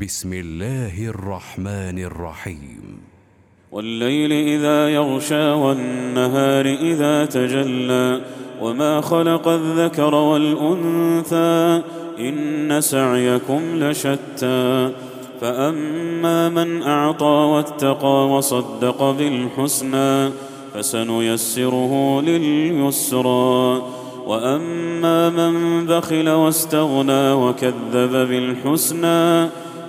بسم الله الرحمن الرحيم. والليل إذا يغشى والنهار إذا تجلى وما خلق الذكر والأنثى إن سعيكم لشتى. فأما من أعطى واتقى وصدق بالحسنى فسنيسره لليسرى. وأما من بخل واستغنى وكذب بالحسنى